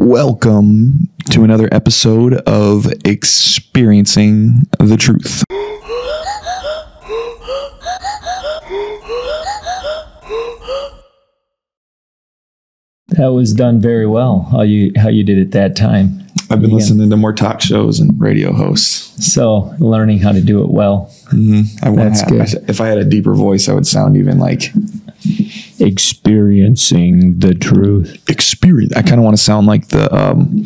Welcome to another episode of Experiencing the Truth. That was done very well. How you how you did it that time. I've been listening to more talk shows and radio hosts. So learning how to do it well. Mm-hmm. I want That's have, good. if I had a deeper voice, I would sound even like Experiencing the truth. experience. I kind of want to sound like the, um,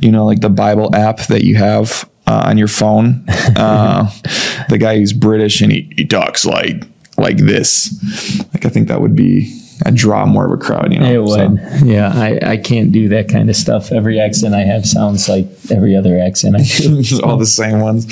you know, like the Bible app that you have uh, on your phone. Uh, the guy who's British and he, he talks like like this. Like I think that would be I draw more of a crowd. You know, It so. would. Yeah, I, I can't do that kind of stuff. Every accent I have sounds like every other accent I do. All the same ones.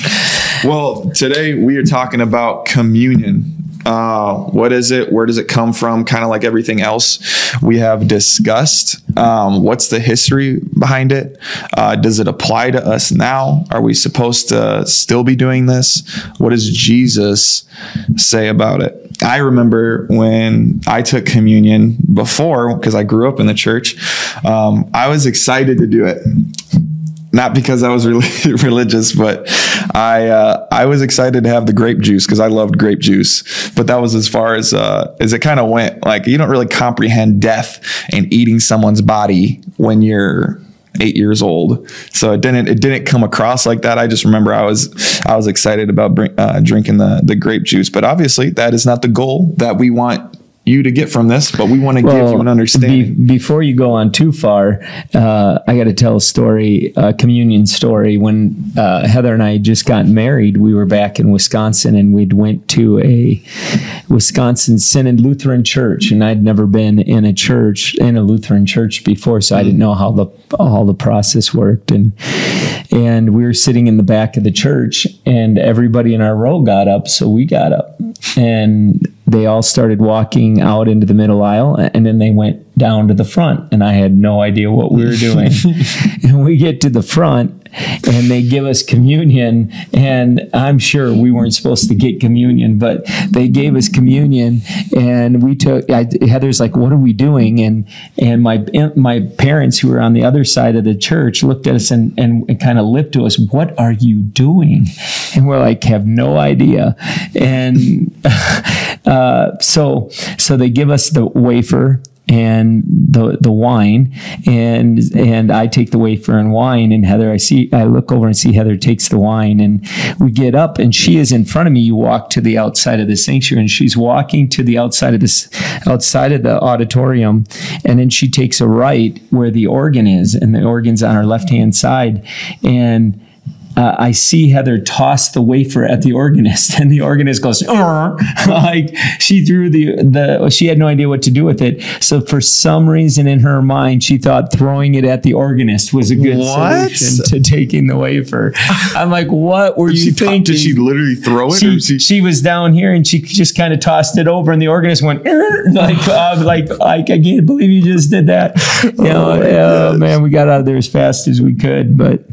Well, today we are talking about communion. Uh, what is it? Where does it come from? Kind of like everything else we have discussed. Um, what's the history behind it? Uh, does it apply to us now? Are we supposed to still be doing this? What does Jesus say about it? I remember when I took communion before, because I grew up in the church, um, I was excited to do it not because I was really religious, but I uh, I was excited to have the grape juice because I loved grape juice. But that was as far as uh, as it kind of went. Like you don't really comprehend death and eating someone's body when you're eight years old. So it didn't it didn't come across like that. I just remember I was I was excited about bring, uh, drinking the the grape juice. But obviously that is not the goal that we want you to get from this. But we want to give you an understanding. be- before you go on too far, uh, I got to tell a story, a communion story. When uh, Heather and I had just got married, we were back in Wisconsin, and we'd went to a Wisconsin Synod Lutheran church, and I'd never been in a church in a Lutheran church before, so I didn't know how the all the process worked, and and we were sitting in the back of the church, and everybody in our row got up, so we got up, and they all started walking out into the middle aisle and then they went down to the front and i had no idea what we were doing. And we get to the front and they give us communion and i'm sure we weren't supposed to get communion but they gave us communion and we took I, heather's like what are we doing? And and my my parents who were on the other side of the church looked at us and and, and kind of lipped to us what are you doing? And we're like have no idea. And uh, so so they give us the wafer and the the wine. And and I take the wafer and wine and Heather I see I look over and see Heather takes the wine and we get up and she is in front of me. You walk to the outside of the sanctuary and she's walking to the outside of this outside of the auditorium and then she takes a right where the organ is and the organ's on her left hand side and uh, I see Heather toss the wafer at the organist, and the organist goes, like she threw the the. She had no idea what to do with it. So for some reason in her mind, she thought throwing it at the organist was a good What? solution to taking the wafer. I'm like, what were you she, thinking? did she literally throw it? or she, she- she was down here and she just kind of tossed it over and the organist went like uh, like like I can't believe you just did that. You know, my oh man, we got out of there as fast as we could, but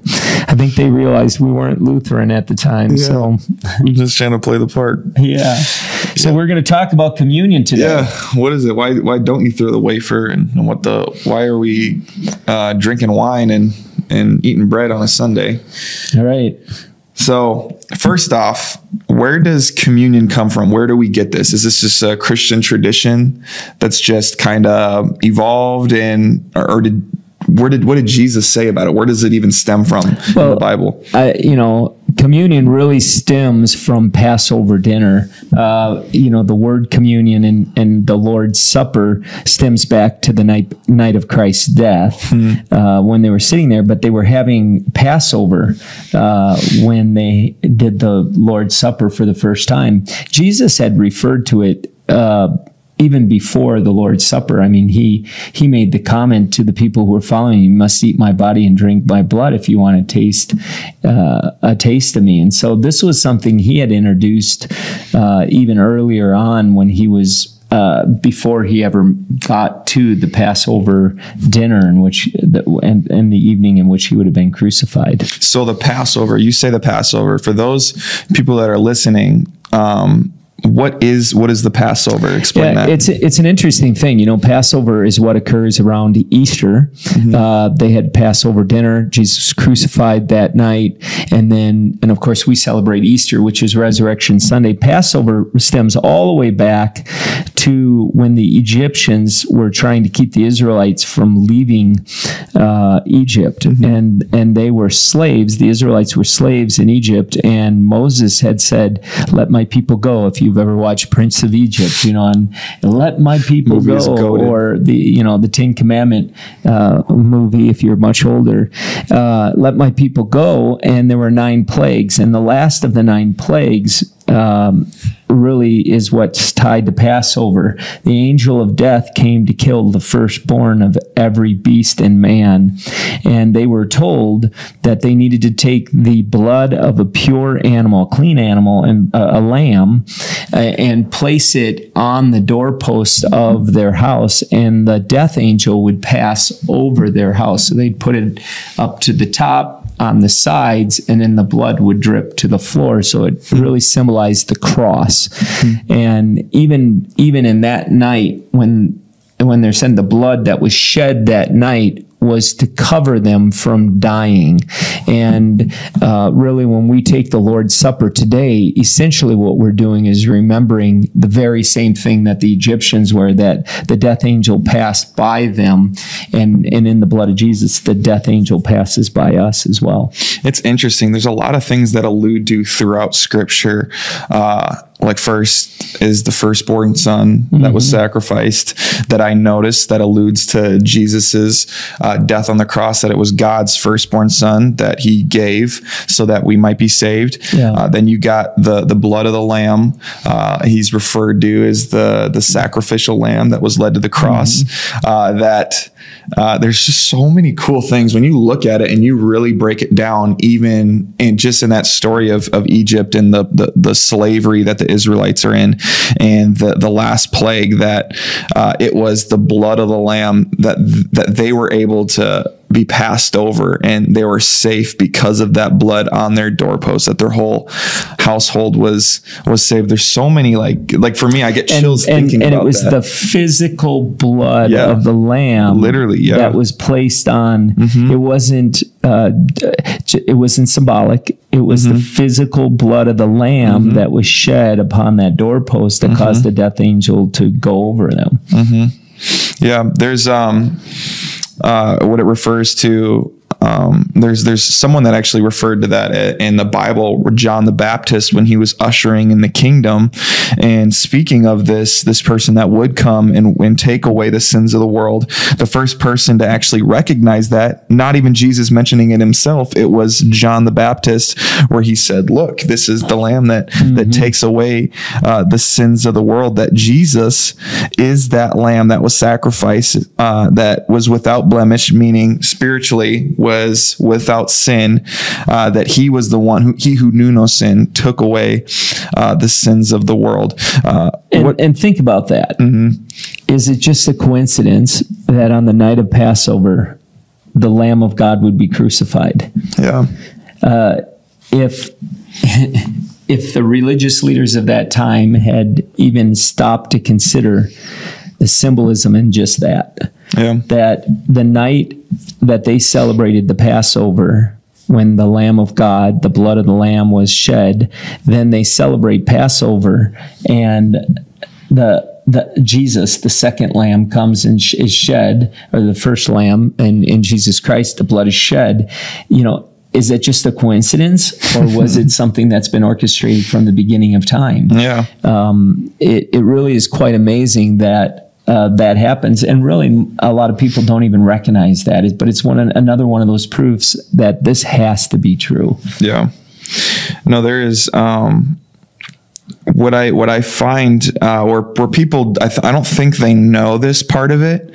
I think they realized we weren't Lutheran at the time. So I'm just trying to play the part. yeah, so we're going to talk about communion today. Yeah, what is it? Why why don't you throw the wafer and, and what the why are we uh, drinking wine and and eating bread on a Sunday? All right. So first off, where does communion come from? Where do we get this? Is this just a Christian tradition that's just kind of evolved and or, or did where did what did Jesus say about it? Where does it even stem from in the Bible? I, you know, communion really stems from Passover dinner. Uh, you know, the word communion and, and the Lord's Supper stems back to the night night of Christ's death uh, when they were sitting there, but they were having Passover uh, when they did the Lord's Supper for the first time. Jesus had referred to it. Uh, even before the Lord's Supper, I mean, he he made the comment to the people who were following, "You must eat my body and drink my blood if you want to taste uh, a taste of me." And so this was something he had introduced uh, even earlier on when he was. Uh, before he ever got to the Passover dinner, in which the, and, and the evening in which he would have been crucified. So the Passover, you say the Passover for those people that are listening. Um, what is what is the Passover? Explain Yeah, that. it's it's an interesting thing. You know, Passover is what occurs around Easter. Mm-hmm. Uh, they had Passover dinner. Jesus crucified that night, and then and of course we celebrate Easter, which is Resurrection Sunday. Passover stems all the way back to when the Egyptians were trying to keep the Israelites from leaving uh, Egypt, Mm-hmm. and and they were slaves. The Israelites were slaves in Egypt, and Moses had said, "Let my people go." If you've ever watched Prince of Egypt, you know, and let my people go, goated. or the you know the Ten Commandment uh, movie. If you're much older, uh, let my people go, and there were nine plagues, and the last of the nine plagues um, really is what's tied to Passover. The angel of death came to kill the firstborn of every beast and man. And they were told that they needed to take the blood of a pure animal, clean animal, and uh, a lamb, uh, and place it on the doorpost of their house. And the death angel would pass over their house. So they'd put it up to the top on the sides and then the blood would drip to the floor. So it hmm. really symbolized the cross. Hmm. And even even in that night when when they're saying the blood that was shed that night was to cover them from dying. And uh, really, when we take the Lord's Supper today, essentially what we're doing is remembering the very same thing that the Egyptians were that the death angel passed by them. And, and in the blood of Jesus, the death angel passes by us as well. it's interesting. There's a lot of things that allude to throughout Scripture. Uh, like first is the firstborn son that was sacrificed that I noticed that alludes to Jesus's uh, death on the cross. That it was God's firstborn son that He gave so that we might be saved. Yeah. Uh, then you got the the blood of the lamb. Uh, he's referred to as the the sacrificial lamb that was led to the cross. Uh, that uh, there's just so many cool things when you look at it and you really break it down, even in just in that story of, of Egypt and the, the the slavery that the Israelites are in, and the the last plague that uh, it was the blood of the lamb that that they were able to be passed over and they were safe because of that blood on their doorpost that their whole household was was saved there's so many like like for me i get And, chills and, thinking and about it was that. the physical blood Yeah. of the lamb Literally, yeah. Mm-hmm. that was placed on it wasn't uh, it wasn't symbolic it was Mm-hmm. the physical blood of the lamb that was shed upon that doorpost that Mm-hmm. caused the death angel to go over them Yeah, there's um, uh, what it refers to. Um, there's there's someone that actually referred to that in the Bible, John the Baptist, when he was ushering in the kingdom, and speaking of this this person that would come and, and take away the sins of the world. The first person to actually recognize that, not even Jesus mentioning it himself, it was John the Baptist, where he said, "Look, this is the Lamb that that takes away uh, the sins of the world." That Jesus is that Lamb that was sacrificed, uh, that was without blemish, meaning spiritually was without sin. Uh, that He was the one who He who knew no sin took away uh, the sins of the world. Uh, and, what- and think about that. Is it just a coincidence that on the night of passover the lamb of god would be crucified yeah, if if the religious leaders of that time had even stopped to consider the symbolism in just that yeah, that the night that they celebrated the passover when the lamb of god the blood of the lamb was shed then they celebrate passover and the the Jesus, the second lamb, comes and sh- is shed, or the first lamb, and in Jesus Christ, the blood is shed. You know, is that just a coincidence, or was it something that's been orchestrated from the beginning of time? yeah. um, it, it really is quite amazing that uh, that happens. And really, a lot of people don't even recognize that. But it's one another one of those proofs that this has to be true. Yeah. No, there is um what I what I find uh, where where people I, th- I don't think they know this part of it,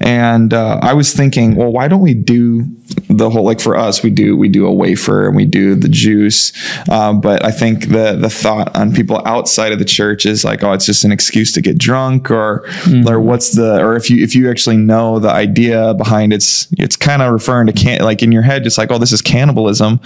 and uh, I was thinking, well, why don't we do the whole like for us we do we do a wafer and we do the juice, um, but I think the the thought on people outside of the church is like, oh, it's just an excuse to get drunk, or or what's the or if you if you actually know the idea behind it's it's kind of referring to can like in your head, just like, oh, this is cannibalism.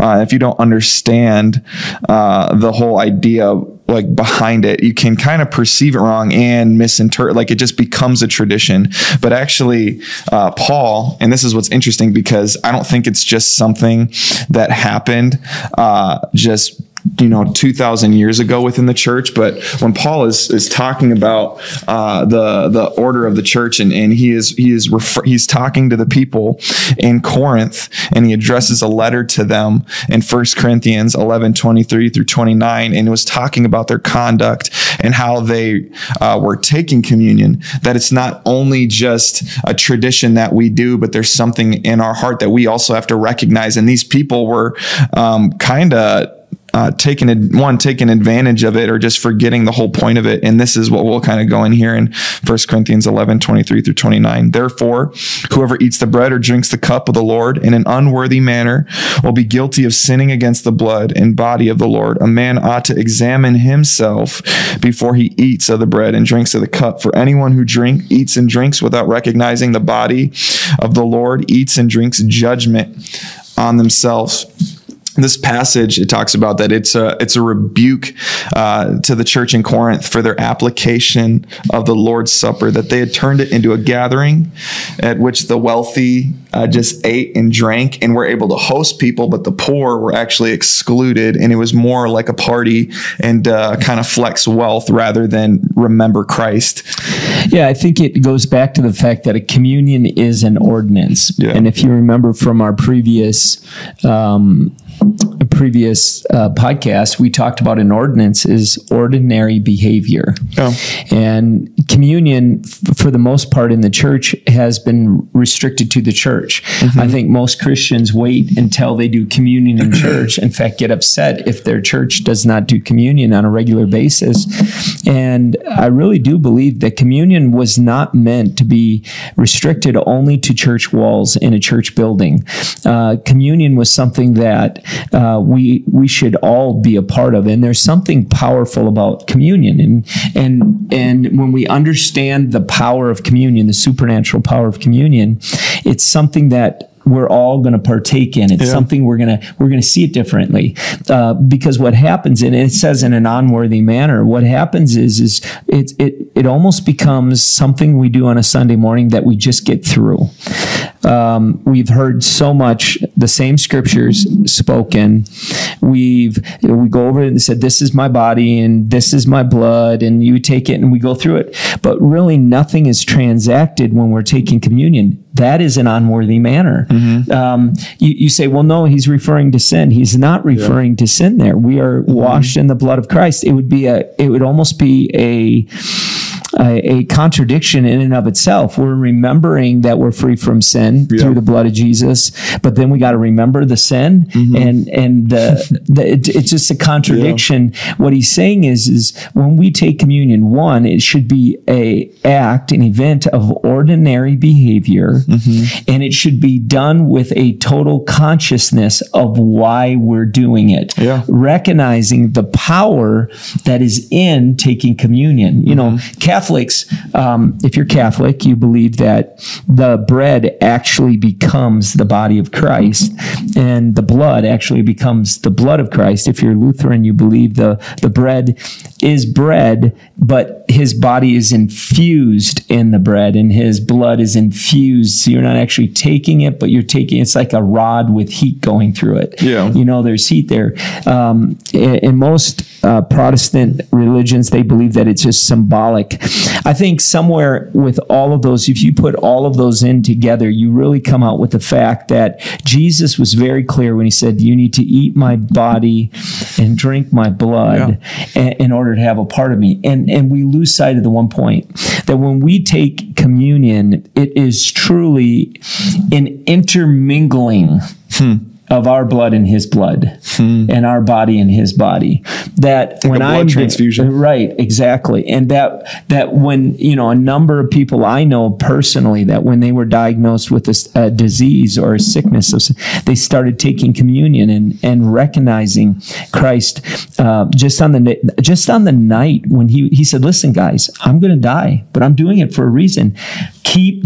Uh, if you don't understand uh, the whole idea like behind it you can kind of perceive it wrong and misinterpret like it just becomes a tradition. But actually uh, paul and this is what's interesting because i don't think it's just something that happened uh, just you know 2000 years ago within the church but when paul is is talking about uh, the the order of the church and, and he is he is refer- he's talking to the people in corinth and he addresses a letter to them in 1 corinthians 11 23 through 29 and it was talking about their conduct and how they uh, were taking communion that it's not only just a tradition that we do but there's something in our heart that we also have to recognize. And these people were um, kind of uh, taking one taking advantage of it or just forgetting the whole point of it. And this is what we'll kind of go in here in 1 corinthians 11 23 through 29 therefore whoever eats the bread or drinks the cup of the lord in an unworthy manner will be guilty of sinning against the blood and body of the lord. A man ought to examine himself before he eats of the bread and drinks of the cup. For anyone who drink eats and drinks without recognizing the body of the lord eats and drinks judgment on themselves this passage it talks about that it's a it's a rebuke uh, to the church in Corinth for their application of the Lord's Supper that they had turned it into a gathering at which the wealthy uh, just ate and drank and were able to host people, but the poor were actually excluded, and it was more like a party and uh, kind of flex wealth rather than remember Christ. Yeah, I think it goes back to the fact that a communion is an ordinance, yeah. and if you remember from our previous. Um, previous uh, podcast, we talked about an ordinance is ordinary behavior. Oh. And communion, f- for the most part in the church, has been restricted to the church. Mm-hmm. I think most Christians wait until they do communion in church. In fact, get upset if their church does not do communion on a regular basis. And I really do believe that communion was not meant to be restricted only to church walls in a church building. Uh, communion was something that uh, we we should all be a part of. And there's something powerful about communion, and and and when we understand the power of communion, the supernatural power of communion, it's something that we're all going to partake in. It's yeah. something we're going to we're going to see it differently uh, because what happens, and it says in an unworthy manner, what happens is is it it it almost becomes something we do on a Sunday morning that we just get through. Um, we've heard so much the same scriptures spoken. We've we go over it and said, "This is my body and this is my blood," and you take it and we go through it. But really, nothing is transacted when we're taking communion that is an unworthy manner. Mm-hmm. Um, you, you, say, well, no, he's referring to sin. He's not referring yeah. to sin there. We are mm-hmm. washed in the blood of Christ. It would be a, it would almost be a, a, a, contradiction in and of itself. We're remembering that we're free from sin yeah. through the blood of Jesus, but then we got to remember the sin, mm-hmm. and and the, the, it, it's just a contradiction. Yeah. What he's saying is is when we take communion, one, it should be a act, an event of ordinary behavior, mm-hmm. and it should be done with a total consciousness of why we're doing it, yeah. recognizing the power that is in taking communion. You mm-hmm. Catholics, um, if you're Catholic, you believe that the bread actually becomes the body of Christ and the blood actually becomes the blood of Christ. If you're Lutheran, you believe the, the bread is bread, but his body is infused in the bread and his blood is infused. So you're not actually taking it, but you're taking it's like a rod with heat going through it. Yeah. You know, there's heat there. Um, in, in most uh, Protestant religions, they believe that it's just symbolic. I think somewhere with all of those, if you put all of those in together, you really come out with the fact that Jesus was very clear when he said, You need to eat my body and drink my blood yeah. in order to have a part of me. And, and we lose sight of the one point that when we take communion, it is truly an intermingling. Hmm of our blood and his blood hmm. and our body and his body. That like when i transfusion? Right exactly. And that that when you know a number of people i know personally that when they were diagnosed with a, a disease or a sickness they started taking communion and and recognizing christ uh, just on the just on the night when he he said listen guys i'm going to die but i'm doing it for a reason keep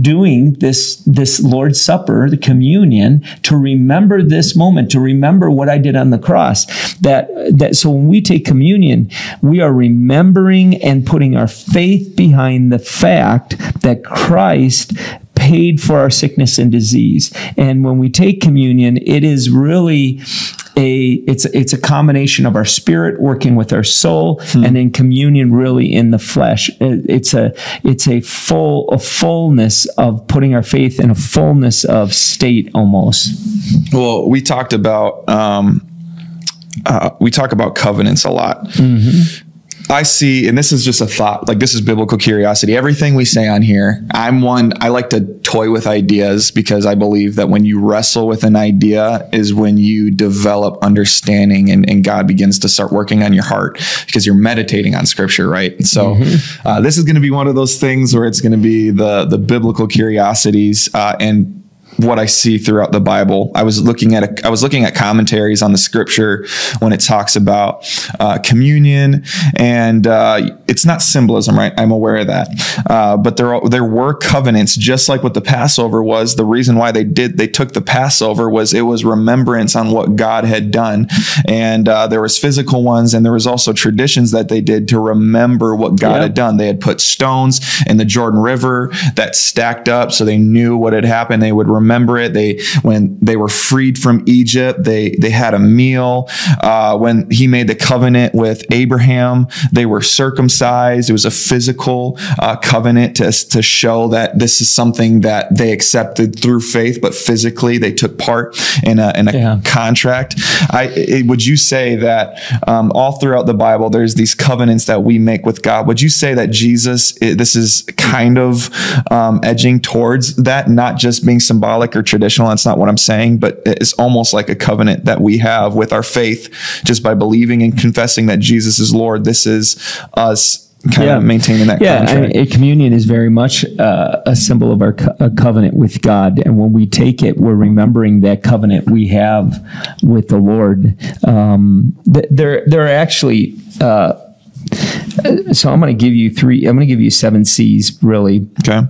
doing this this Lord's Supper, the communion, to remember this moment, to remember what I did on the cross. That that so when we take communion, we are remembering and putting our faith behind the fact that Christ paid for our sickness and disease. And when we take communion, it is really a it's it's a combination of our spirit working with our soul Hmm. and in communion really in the flesh It- it's a it's a full a fullness of putting our faith in a fullness of state almost Well, we talked about um, uh, we talk about covenants a lot. I see, and this is just a thought. Like this is biblical curiosity. Everything we say on here, I'm one. I like to toy with ideas because I believe that when you wrestle with an idea is when you develop understanding, and, and God begins to start working on your heart because you're meditating on Scripture, right? And so, uh, this is going to be one of those things where it's going to be the the biblical curiosities uh, and what I see throughout the Bible. I was looking at a, I was looking at commentaries on the Scripture when it talks about uh, communion, and uh, it's not symbolism, right? I'm aware of that, uh, but there are, there were covenants, just like what the Passover was. The reason why they did they took the Passover was it was remembrance on what God had done, and uh, there was physical ones, and there was also traditions that they did to remember what God Yeah. had done. They had put stones in the Jordan River that stacked up, so they knew what had happened. They would remember it. They when they were freed from Egypt, they they had a meal. Uh, when He made the covenant with Abraham, they were circumcised. It was a physical uh, covenant to to show that this is something that they accepted through faith, but physically they took part in a in a Yeah. contract. I it, would you say that um, all throughout the Bible there's these covenants that we make with God? Would you say that Jesus i this is kind of um, edging towards that, not just being symbolic or traditional? That's not what I'm saying, but it's almost like a covenant that we have with our faith, just by believing and confessing that Jesus is Lord. This is us kind Yeah. of maintaining that yeah I contract. mean, communion is very much uh, a symbol of our co- a covenant with god and when we take it we're remembering that covenant we have with the lord um, th- there there are actually uh, so i'm going to give you three i'm going to give you seven c's really okay.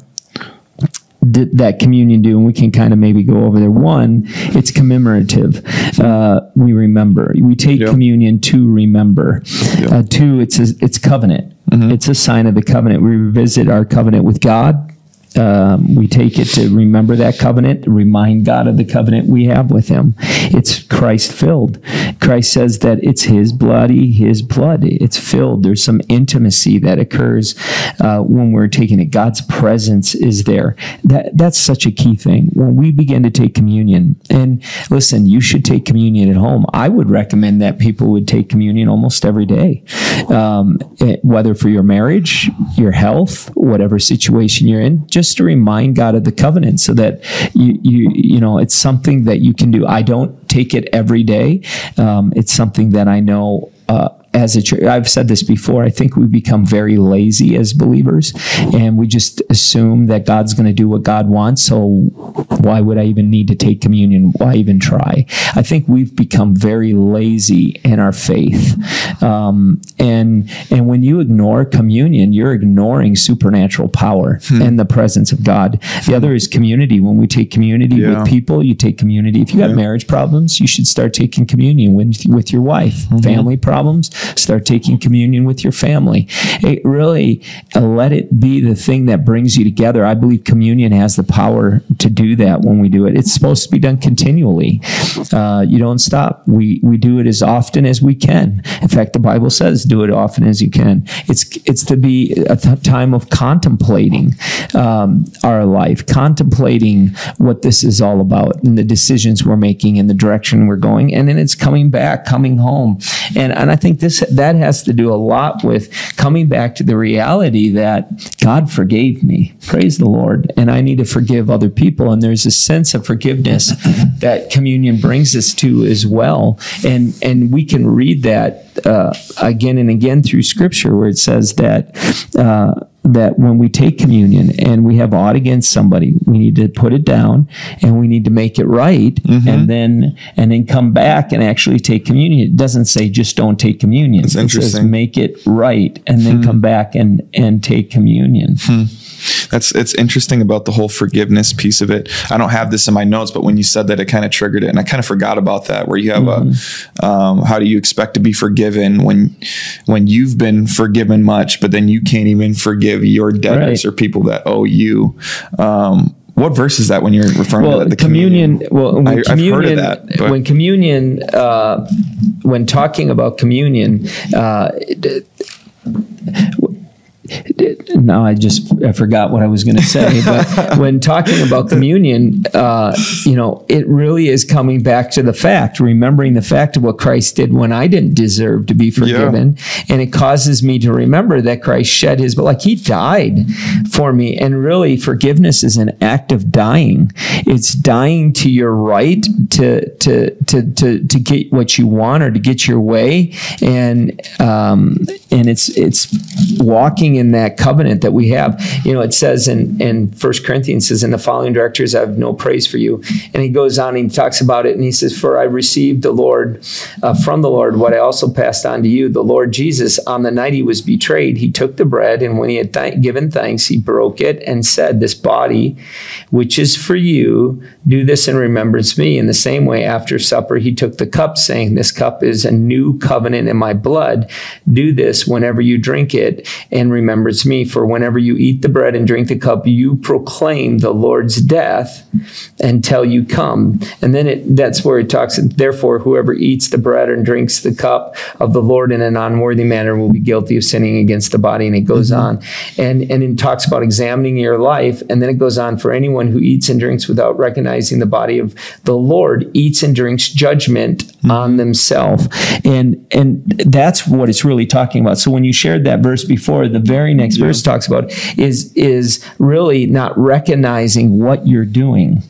Did that communion do and we can kind of maybe go over there. One it's commemorative uh, we remember. We take Yep. communion to remember. Uh, two it's a, it's covenant. It's a sign of the covenant. We revisit our covenant with god um, we take it to remember that covenant, remind God of the covenant we have with Him. It's Christ filled. Christ says that it's His bloody, His blood. It's filled. There's some intimacy that occurs uh, when we're taking it. God's presence is there. That that's such a key thing. When we begin to take communion, and listen, you should take communion at home. I would recommend that people would take communion almost every day, um, eh, whether for your marriage, your health, whatever situation you're in, just to remind God of the covenant, so that you you you know it's something that you can do. I don't take it every day. Um, it's something that I know. Uh, as a church, I've said this before. I think we become very lazy as believers, and we just assume that God's going to do what God wants. So why would I even need to take communion? Why even try? I think we've become very lazy in our faith, um, and and when you ignore communion, you're ignoring supernatural power and the presence of God. The other is community. When we take community Yeah. with people, you take community. If you got marriage problems, you should start taking communion with with your wife. Family problems, start taking communion with your family. It really uh, let it be the thing that brings you together. I believe communion has the power to do that when we do it. It's supposed to be done continually. Uh, you don't stop. We we do it as often as we can. In fact, the Bible says, "Do it often as you can." It's it's to be a th- time of contemplating um, our life, contemplating what this is all about, and the decisions we're making, and the direction we're going, and then it's coming back, coming home, and and I think this that has to do a lot with coming back to the reality that God forgave me. Praise the Lord, and I need to forgive other people, and there's a sense of forgiveness that communion brings us to as well, and and we can read that uh, again and again through Scripture where it says that. Uh, that when we take communion and we have aught against somebody, we need to put it down and we need to make it right, mm-hmm. and then and then come back and actually take communion. It doesn't say just don't take communion. it says make it right and then hmm. come back and and take communion. Hmm. That's it's interesting about the whole forgiveness piece of it. I don't have this in my notes, but when you said that, it kind of triggered it, and I kind of forgot about that. Where you have a, um, how do you expect to be forgiven when when you've been forgiven much, but then you can't even forgive your debtors Right. or people that owe you. Um, what verse is that when you're referring well, to that? The communion, Well, when I- I've heard of communion, that, when communion, uh, when talking about communion, uh, no, I just I forgot what I was going to say. But when talking about communion, uh, you know, it really is coming back to the fact, remembering the fact of what Christ did when I didn't deserve to be forgiven, and it causes me to remember that Christ shed His, but like He died for me, and really forgiveness is an act of dying. It's dying to your right to to to to to get what you want or to get your way, and um, and it's it's walking in that covenant that we have. You know, it says in in First Corinthians says, "In the following directors, I have no praise for you." And he goes on and he talks about it, and he says, "For I received the Lord uh, from the Lord what I also passed on to you. The Lord Jesus, on the night he was betrayed, he took the bread, and when he had th- given thanks, he broke it and said, "This body, which is for you, do this in remembrance of me." In the same way, after supper, he took the cup, saying, "This cup is a new covenant in my blood. Do this whenever you drink it in remembrance of me. For whenever you eat the bread and drink the cup, you proclaim the Lord's death until you come." And then it, that's where it talks. Therefore, whoever eats the bread and drinks the cup of the Lord in an unworthy manner will be guilty of sinning against the body. And it goes mm-hmm. on, and and it talks about examining your life, and then it goes on for anyone who eats and drinks without recognizing the body of the Lord eats and drinks judgment mm-hmm. on themselves, and and that's what it's really talking about. So when you shared that verse before, the very next verse talks about is is really not recognizing what you're doing.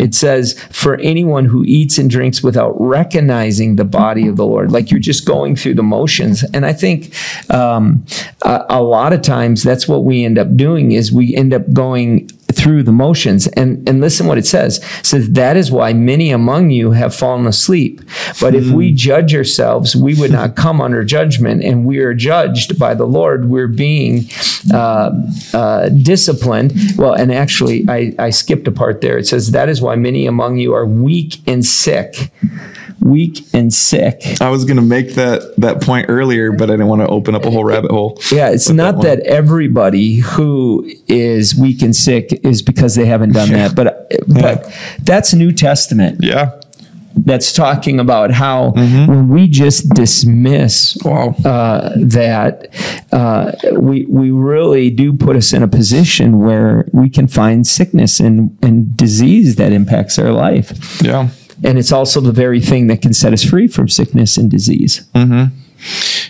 It says for anyone who eats and drinks without recognizing the body of the Lord, like you're just going through the motions. And I think um, a, a lot of times that's what we end up doing is we end up going through the motions. And and listen what it says. It says that is why many among you have fallen asleep. But if we judge ourselves we would not come under judgment and we are judged by the lord. We're being uh, uh, disciplined. Well and actually I, I skipped a part there. It says that is why many among you are weak and sick weak and sick I was gonna make that that point earlier, but I didn't want to open up a whole rabbit hole. Yeah, it's not one. that, everybody who is weak and sick is because they haven't done that, but but that's New Testament. Yeah. That's talking about how Mm-hmm. when we just dismiss Wow. uh, that, uh, we we really do put us in a position where we can find sickness and and disease that impacts our life, Yeah. And it's also the very thing that can set us free from sickness and disease.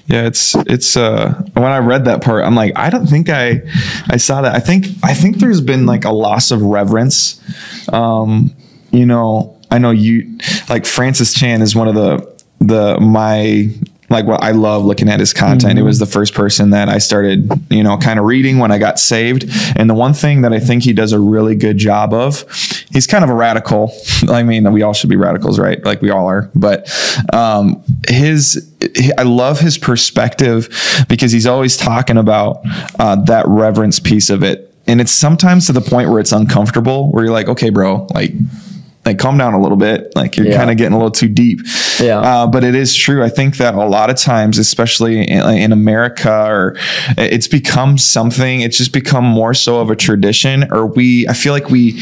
Yeah, it's it's uh when I read that part, I'm like, I don't think I I saw that. I think I think there's been like a loss of reverence. Um, you know, I know you like Francis Chan is one of the the my like what I love looking at his content. It was the first person that I started, you know, kind of reading when I got saved. And the one thing that I think he does a really good job of, he's kind of a radical. I mean, we all should be radicals, right? Like we all are. But um, his, I love his perspective because he's always talking about uh, that reverence piece of it. And it's sometimes to the point where it's uncomfortable, where you're like, okay, bro, like, like calm down a little bit. Like you're Yeah. kind of getting a little too deep. Yeah. Uh, but it is true. I think that a lot of times, especially in, in America, or it's become something. It's just become more so of a tradition. Or we, I feel like we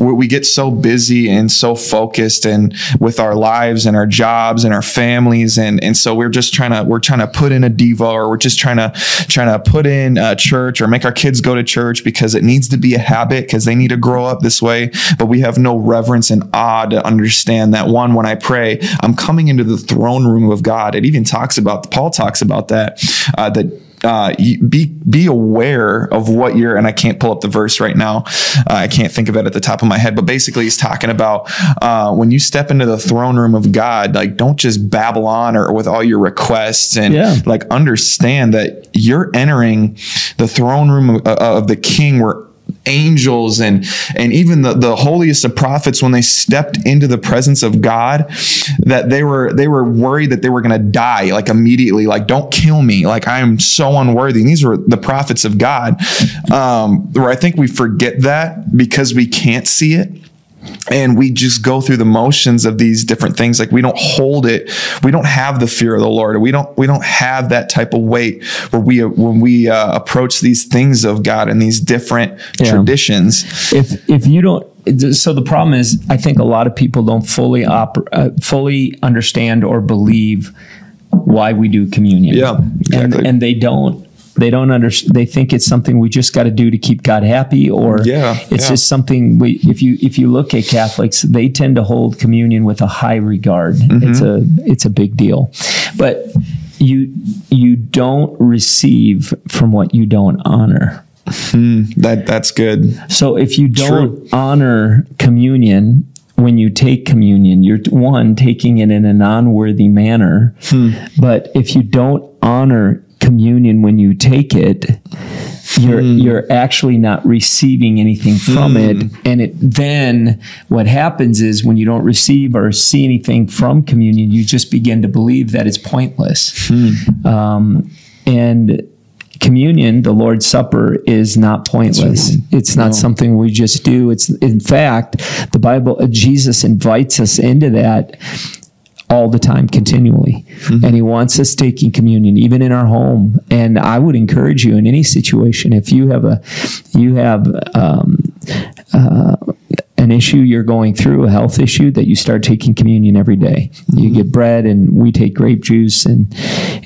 we we get so busy and so focused and with our lives and our jobs and our families, and and so we're just trying to we're trying to put in a diva, or we're just trying to trying to put in a church or make our kids go to church because it needs to be a habit because they need to grow up this way. But we have no reverence and awe to understand that one, when I pray, I'm coming into the throne room of God. It even talks about Paul talks about that uh, that. Uh, be be aware of what you're and I can't pull up the verse right now. Uh, I can't think of it at the top of my head, but basically he's talking about uh, when you step into the throne room of God, like don't just babble on or with all your requests and Yeah. like understand that you're entering the throne room of, of the King where angels and and even the, the holiest of prophets when they stepped into the presence of God that they were they were worried that they were going to die like immediately like don't kill me like I am so unworthy. And these were the prophets of God um, where I think we forget that because we can't see it and we just go through the motions of these different things. Like we don't hold it. We don't have the fear of the lord. We don't we don't have that type of weight where we when we uh, approach these things of god and these different Yeah. traditions. If if you don't so the problem is i think a lot of people don't fully oper- uh, fully understand or believe why we do communion. Yeah, and, exactly. and they don't they don't understand they think it's something we just got to do to keep god happy or Yeah, it's yeah. just something we if you if you look at catholics they tend to hold communion with a high regard Mm-hmm. it's a it's a big deal but you you don't receive from what you don't honor that that's good so if you don't honor communion when you take communion, you're one taking it in a non-worthy manner. But if you don't honor communion when you take it, you're hmm. you're actually not receiving anything from hmm. it. And it then what happens is when you don't receive or see anything from communion, you just begin to believe that it's pointless. Hmm. Um, and communion, the Lord's Supper, is not pointless. It's not something we just do. It's in fact, the Bible, Jesus invites us into that all the time, continually. And he wants us taking communion, even in our home. And I would encourage you in any situation, if you have a, you have, um, uh, an issue you're going through, a health issue, that you start taking communion every day. You get bread, and we take grape juice, and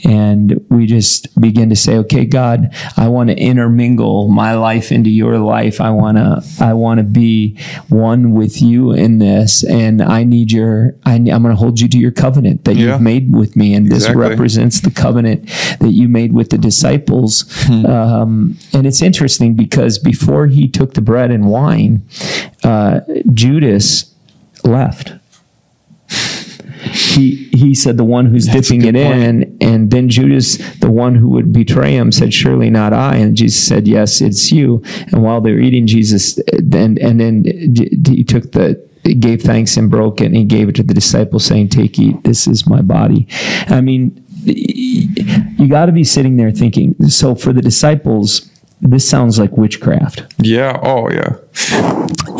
and we just begin to say, "Okay, God, I want to intermingle my life into Your life. I want to I want to be one with You in this, and I need Your. I, I'm going to hold You to Your covenant that Yeah. You've made with me, and this represents the covenant that You made with the disciples. Um, and it's interesting because before He took the bread and wine, uh, Judas left. He he said the one who's That's dipping it point. in, and then Judas, the one who would betray him, said, "Surely not I." And Jesus said, "Yes, it's you." And while they were eating, Jesus and and then he took the gave thanks and broke it, and he gave it to the disciples, saying, "Take, eat. This is my body." I mean, you got to be sitting there thinking. So for the disciples, this sounds like witchcraft. Yeah. Oh yeah.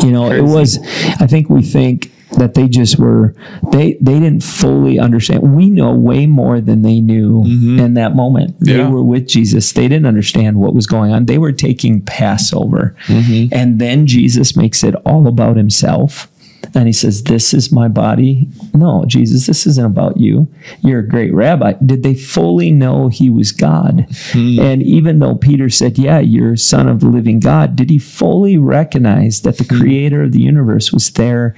You know it was i think we think that they just were they they didn't fully understand. We know way more than they knew in that moment. They Mm-hmm. Were with jesus. They didn't understand what was going on. They were taking passover. Mm-hmm. and then jesus makes it all about himself and he says this is my body. No jesus this isn't about you. You're a great rabbi. Did they fully know he was god? Hmm. and even though peter said yeah you're son of the living god did he fully recognize that the Hmm. creator of the universe was there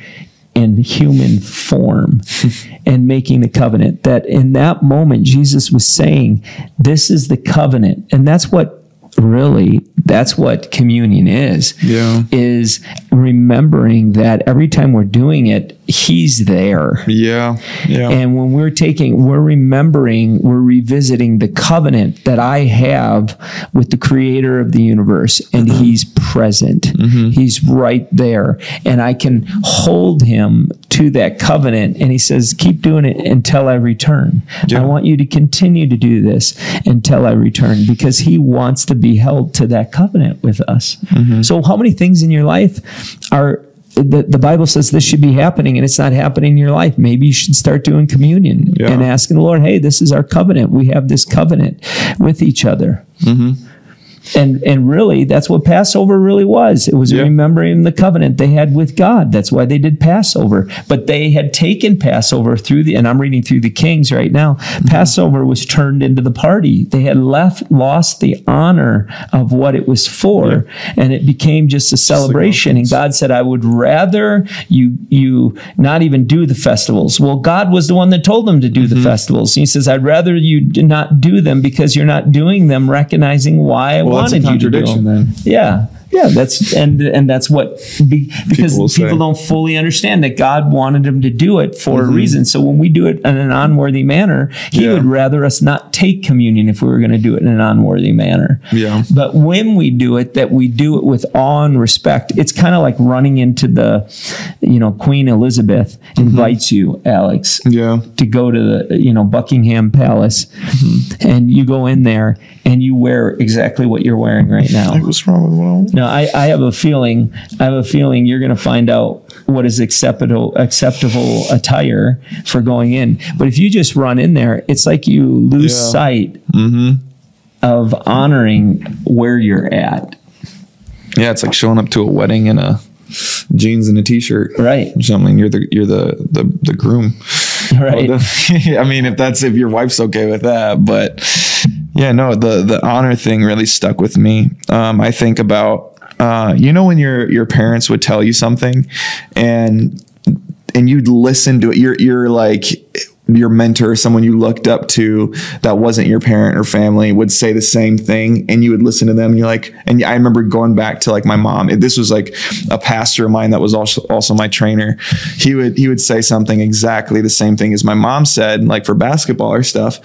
in human form and making the covenant? That in that moment jesus was saying this is the covenant. And that's what really that's what communion is Yeah. is remembering that every time we're doing it he's there yeah yeah and when we're taking, we're remembering, we're revisiting the covenant that I have with the creator of the universe, and mm-hmm. he's present. Mm-hmm. He's right there. And I can hold him to that covenant. And he says, Keep doing it until I return. Yeah. I want you to continue to do this until I return because he wants to be held to that covenant with us. Mm-hmm. So, how many things in your life are the, the Bible says this should be happening and it's not happening in your life. Maybe you should start doing communion Yeah. and asking the Lord, hey, this is our covenant. We have this covenant with each other. Mm-hmm. And, and really, that's what Passover really was. It was Yeah. remembering the covenant they had with God. That's why they did Passover. But they had taken Passover through the, and I'm reading through the Kings right now. Passover was turned into the party. They had left, lost the honor of what it was for, and it became just a celebration. and God said, "I would rather you you not even do the festivals." Well, God was the one that told them to do Mm-hmm. the festivals. He says, "I'd rather you not do them because you're not doing them, recognizing why Well, wanted you to do contradiction them." then. Yeah. Yeah, that's and and that's what be, because People people, don't fully understand that God wanted them to do it for a mm-hmm. reason. So when we do it in an unworthy manner, He Yeah. would rather us not take communion if we were going to do it in an unworthy manner. Yeah. But when we do it, that we do it with awe and respect. It's kind of like running into the, you know, Queen Elizabeth mm-hmm. invites you, Alex, Yeah. to go to the you know Buckingham Palace, mm-hmm. and you go in there and you wear exactly what you're wearing right now. What's wrong with one? No, I, I have a feeling. I have a feeling you're going to find out what is acceptable acceptable attire for going in. But if you just run in there, it's like you lose Yeah. sight Mm-hmm. of honoring where you're at. Yeah, it's like showing up to a wedding in a jeans and a t-shirt. Right. Or something. You're the you're the the, the groom. Right. I mean, if that's if your wife's okay with that, but yeah, no, the the honor thing really stuck with me. Um, I think about uh, you know when your your parents would tell you something, and and you'd listen to it. You're you're like your mentor, someone you looked up to that wasn't your parent or family would say the same thing and you would listen to them and you're like and I remember going back to like my mom. This was like a pastor of mine that was also also my trainer. He would he would say something exactly the same thing as my mom said like for basketball or stuff.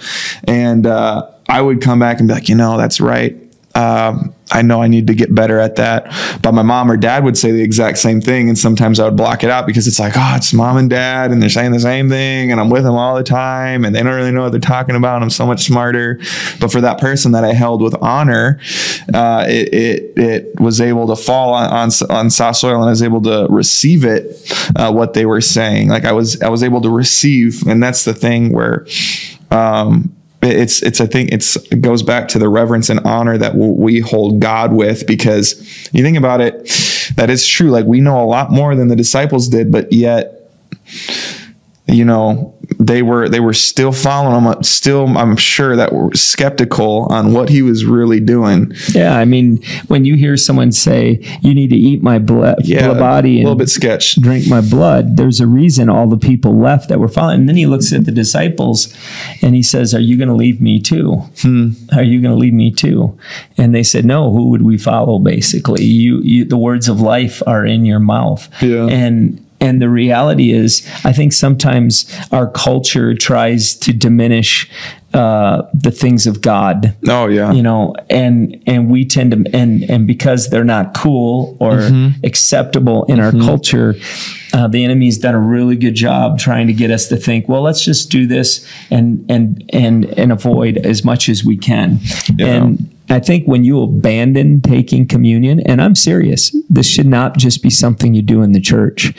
And uh, I would come back and be like you know that's right. Um, I know I need to get better at that. But my mom or dad would say the exact same thing. And sometimes I would block it out because it's like, oh, it's mom and dad, and they're saying the same thing, and I'm with them all the time, and they don't really know what they're talking about. I'm so much smarter. But for that person that I held with honor, uh, it, it, it was able to fall on, on, on soft soil and I was able to receive it, uh, what they were saying. Like I was, I was able to receive. And that's the thing where, um, it's it's I think it's it goes back to the reverence and honor that we hold God with because you think about it that is true. Like we know a lot more than the disciples did but yet you know they were they were still following him uh, still I'm sure that were skeptical on what he was really doing Yeah, I mean, when you hear someone say, "You need to eat my blood, yeah body a little bit sketch drink my blood," there's a reason all the people left that were following. And then he looks at the disciples, and he says, "Are you going to leave me too? Hmm. Are you going to leave me too?" And they said, "No. Who would we follow? Basically, you, you the words of life are in your mouth." Yeah. And and the reality is, I think sometimes our culture tries to diminish uh, the things of God. Oh yeah. You know and and we tend to and and because they're not cool or acceptable in our culture uh, the enemy's done a really good job trying to get us to think well let's just do this and and and and avoid as much as we can. And I think when you abandon taking communion, and I'm serious, this should not just be something you do in the church.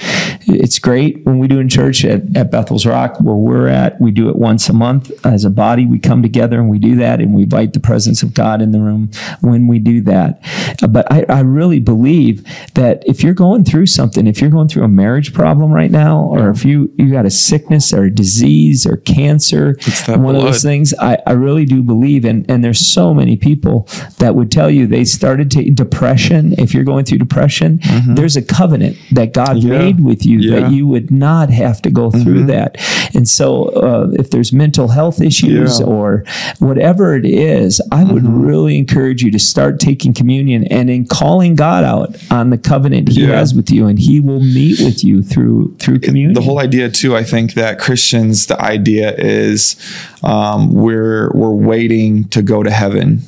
It's great when we do in church at, at Bethel's Rock, where we're at. We do it once a month as a body. We come together and we do that, and we invite the presence of God in the room when we do that. But I, I really believe that if you're going through something, if you're going through a marriage problem right now, or if you you got a sickness or a disease or cancer, one of those things, I, I really do believe, and and there's so many people that would tell you they started to depression. If you're going through depression, there's a covenant that God Mm-hmm. Yeah. made with you Yeah. Mm-hmm. that you would not have to go through that. And so, uh, if there's mental health issues Yeah. Mm-hmm. or whatever it is, I would really encourage you to start taking communion and in calling God out on the covenant He has with you, and He will meet with you through through communion. the whole idea too i think that christians the idea is um, we're we're waiting to go to heaven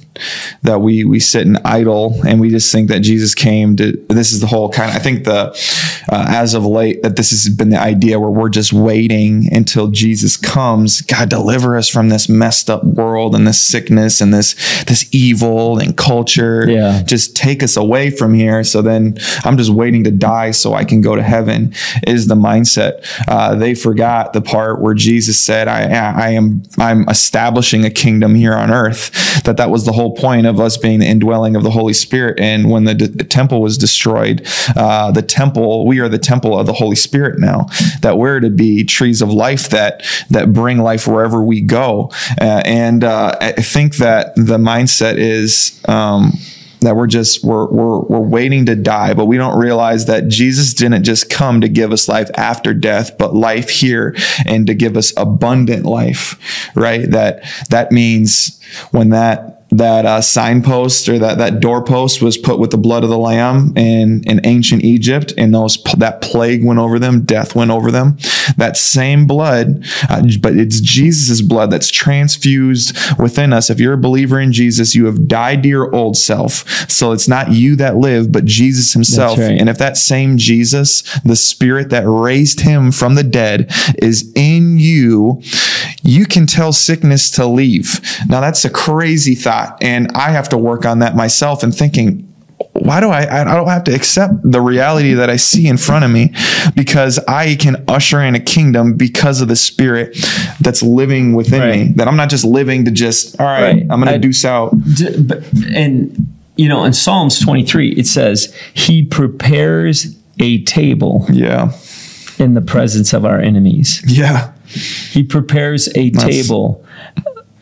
that we we sit and idle and we just think that jesus came to this is the whole kind of i think the uh, as of late that this has been the idea where we're just waiting until jesus comes god deliver us from this messed up world and this sickness and this this evil and culture Yeah. just take us away from here. So then I'm just waiting to die so I can go to heaven is the mindset. Uh, they forgot the part where Jesus said, I, I am, I'm establishing a kingdom here on earth, that that was the whole point of us being the indwelling of the Holy Spirit. And when the, d- temple was destroyed, uh, the temple, we are the temple of the Holy Spirit now, that we're to be trees of life that, that bring life wherever we go. Uh, and uh, I think that the mindset is, um, that we're just we're, we're we're waiting to die but we don't realize that jesus didn't just come to give us life after death but life here and to give us abundant life right that that means when that that uh, signpost or that that doorpost was put with the blood of the lamb in in ancient Egypt, and those that plague went over them, death went over them. That same blood, uh, but it's Jesus's blood that's transfused within us. If you're a believer in Jesus, you have died to your old self. So it's not you that live, but Jesus Himself. right. And if that same Jesus, the Spirit that raised Him from the dead, is in you, you can tell sickness to leave. Now that's a crazy thought, and I have to work on that myself and thinking. Why do I? I don't have to accept the reality that I see in front of me because I can usher in a kingdom because of the spirit that's living within Right. me. That I'm not just living to just, all right, Right. I'm going to deuce out. D- and you know in psalms 23 it says he prepares a table Yeah. in the presence of our enemies Yeah. he prepares a That's- table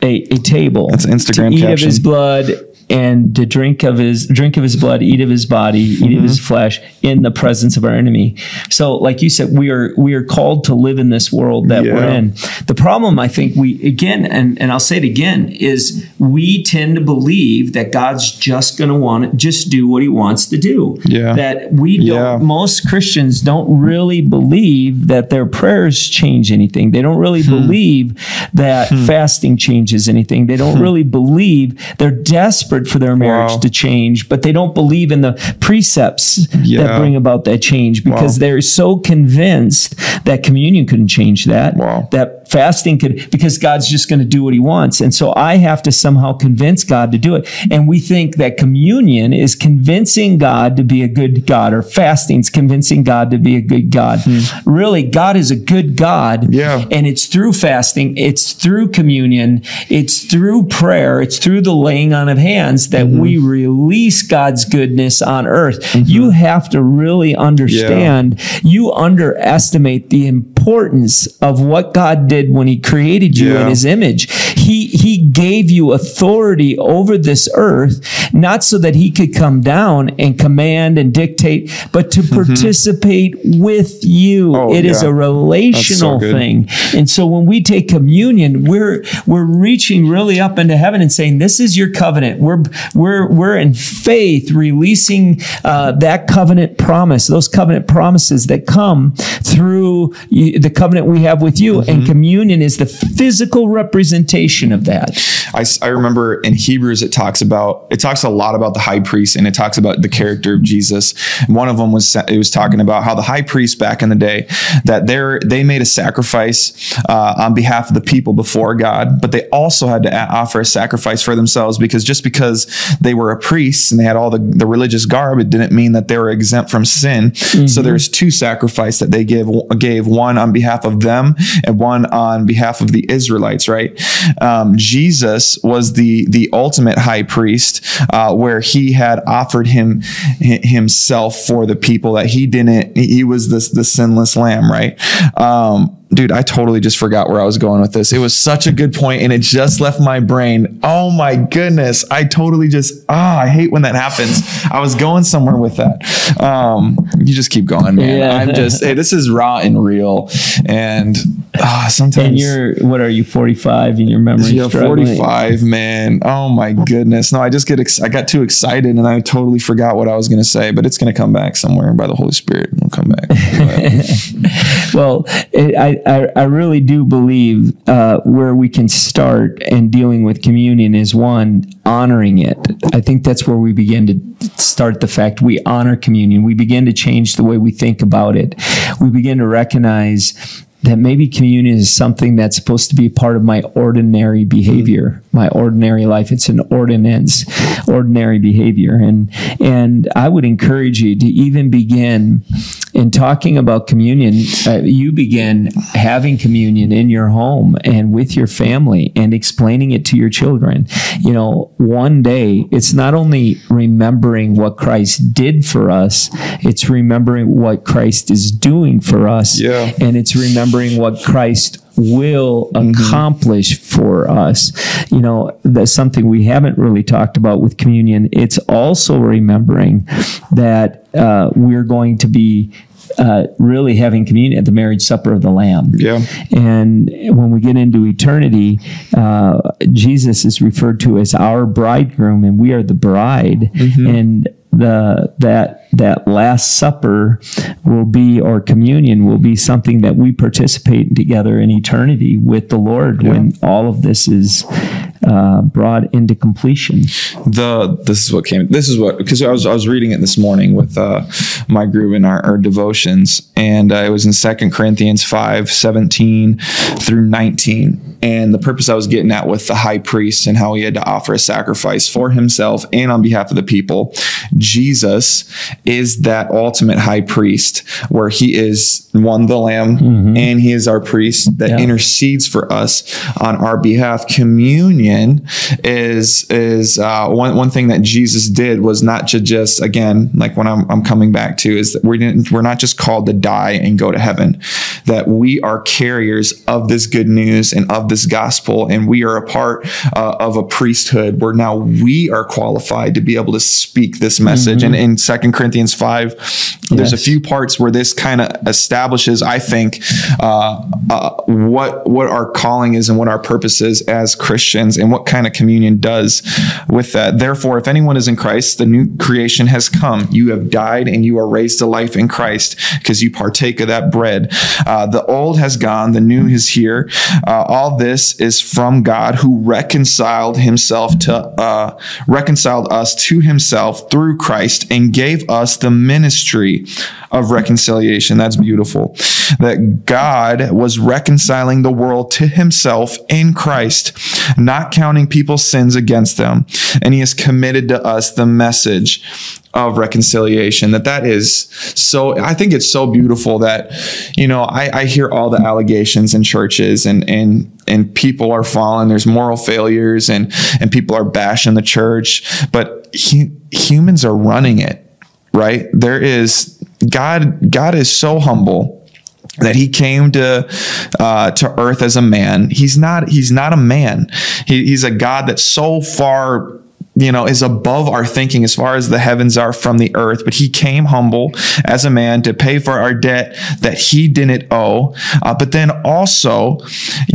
a, a table That's an Instagram to eat of caption. his blood and to drink of his drink of his blood eat of his body eat of Mm-hmm. his flesh in the presence of our enemy so like you said we are we are called to live in this world that we're in the problem i think we again and and i'll say it again is we tend to believe that god's just going to want to just do what he wants to do Yeah. that we don't Yeah. most christians don't really believe that their prayers change anything they don't really Hmm. believe that fasting changes anything they don't really believe they're desperate for their marriage Wow. to change but they don't believe in the precepts that bring about that change because Wow. they're so convinced that communion couldn't change that Wow. that fasting could because god's just going to do what he wants and so i have to somehow convince god to do it and we think that communion is convincing god to be a good god or fasting is convincing god to be a good god really god is a good god Hmm. Yeah. and it's through fasting it's through communion it's through prayer it's through the laying on of hands that Mm-hmm. we release god's goodness on earth you have to really understand you underestimate the importance of what god did when he created you in his image he he gave you authority over this earth not so that he could come down and command and dictate but to participate with you Mm-hmm. Oh, It is yeah. a relational good. thing and so when we take communion, we're we're reaching really up into heaven and saying, "This is your covenant." We're we're we're in faith releasing uh, that covenant promise, those covenant promises that come through the covenant we have with you, Mm-hmm. and communion is the physical representation of that. I remember in Hebrews it talks about it talks a lot about the high priest and it talks about the character of Jesus. And one of them was it was talking about how the high priest back in the day that they they made a sacrifice uh, on behalf of the people before God, but they also had to offer a sacrifice for themselves because just because they were a priest and they had all the, the religious garb, it didn't mean that they were exempt from sin. So there's two sacrifice that they give gave one on behalf of them and one on behalf of the Israelites. Right? Um, Jesus was the the ultimate high priest, uh, where he had offered him himself for the people that he didn't. He was this the sinless lamb. Right? Um, dude, I totally just forgot where I was going with this. It was such a good point and it just left my brain. Oh my goodness. I totally just, ah, I hate when that happens. I was going somewhere with that. Um, you just keep going, man. Yeah. I'm just, hey, this is raw and real. And ah, sometimes. And you're what are you 45 and your memory yeah, 45, man. Oh my goodness. No, I just get, ex- I got too excited and I totally forgot what I was going to say, but it's going to come back somewhere by the Holy Spirit. It'll come back. well, it, I, I, I really do believe uh, where we can start and dealing with communion is one, honoring it. I think that's where we begin to start the fact we honor communion. We begin to change the way we think about it. We begin to recognize that maybe communion is something that's supposed to be part of my ordinary behavior, my ordinary life. It's an ordinance, ordinary behavior. And and I would encourage you to even begin in talking about communion, uh, you begin having communion in your home and with your family and explaining it to your children. You know, one day it's not only remembering what Christ did for us, it's remembering what Christ is doing for us. Yeah. And it's remembering what Christ will accomplish for us. You know, that's something we haven't really talked about with communion. It's also remembering that uh, we're going to be uh, really having communion at the marriage supper of the Lamb. Yeah. And when we get into eternity, uh, Jesus is referred to as our bridegroom, and we are the bride. And the that that last supper will be or communion will be something that we participate in together in eternity with the Lord when all of this is uh, brought into completion. the this is what came this is what because I was I was reading it this morning with uh, my group in our, our devotions and uh, it was in Second Corinthians five seventeen through 19 and the purpose I was getting at with the high priest and how he had to offer a sacrifice for himself and on behalf of the people Jesus is that ultimate high priest where he is one the lamb and he is our priest that Yeah. intercedes for us on our behalf. Communion is is uh, one one thing that Jesus did was not to just again like when I'm, I'm coming back to is that we didn't we're not just called to die and go to heaven that we are carriers of this good news and of this gospel and we are a part uh, of a priesthood where now we are qualified to be able to speak this message. And in second corinthians 5 there's a few parts where this kind of establishes i think uh, uh, what what our calling is and what our purpose is as christians and what kind of communion does with that. Therefore if anyone is in christ the new creation has come. You have died and you are raised to life in christ because you partake of that bread. Uh, the old has gone the new is here. Uh, all this is from god who reconciled himself to uh, reconciled us to himself through christ and gave us the ministry of reconciliation. That's beautiful. That god was reconciling the world to himself in christ not counting people's sins against them. And he has committed to us the message of reconciliation. That that is so i think it's so beautiful that you know i, I hear all the allegations in churches and and and people are falling. There's moral failures and and people are bashing the church. But hu- humans are running it right there is god god is so humble that he came to uh, to earth as a man. He's not he's not a man. He, he's a God that's so far you know is above our thinking as far as the heavens are from the earth but he came humble as a man to pay for our debt that he didn't owe uh, but then also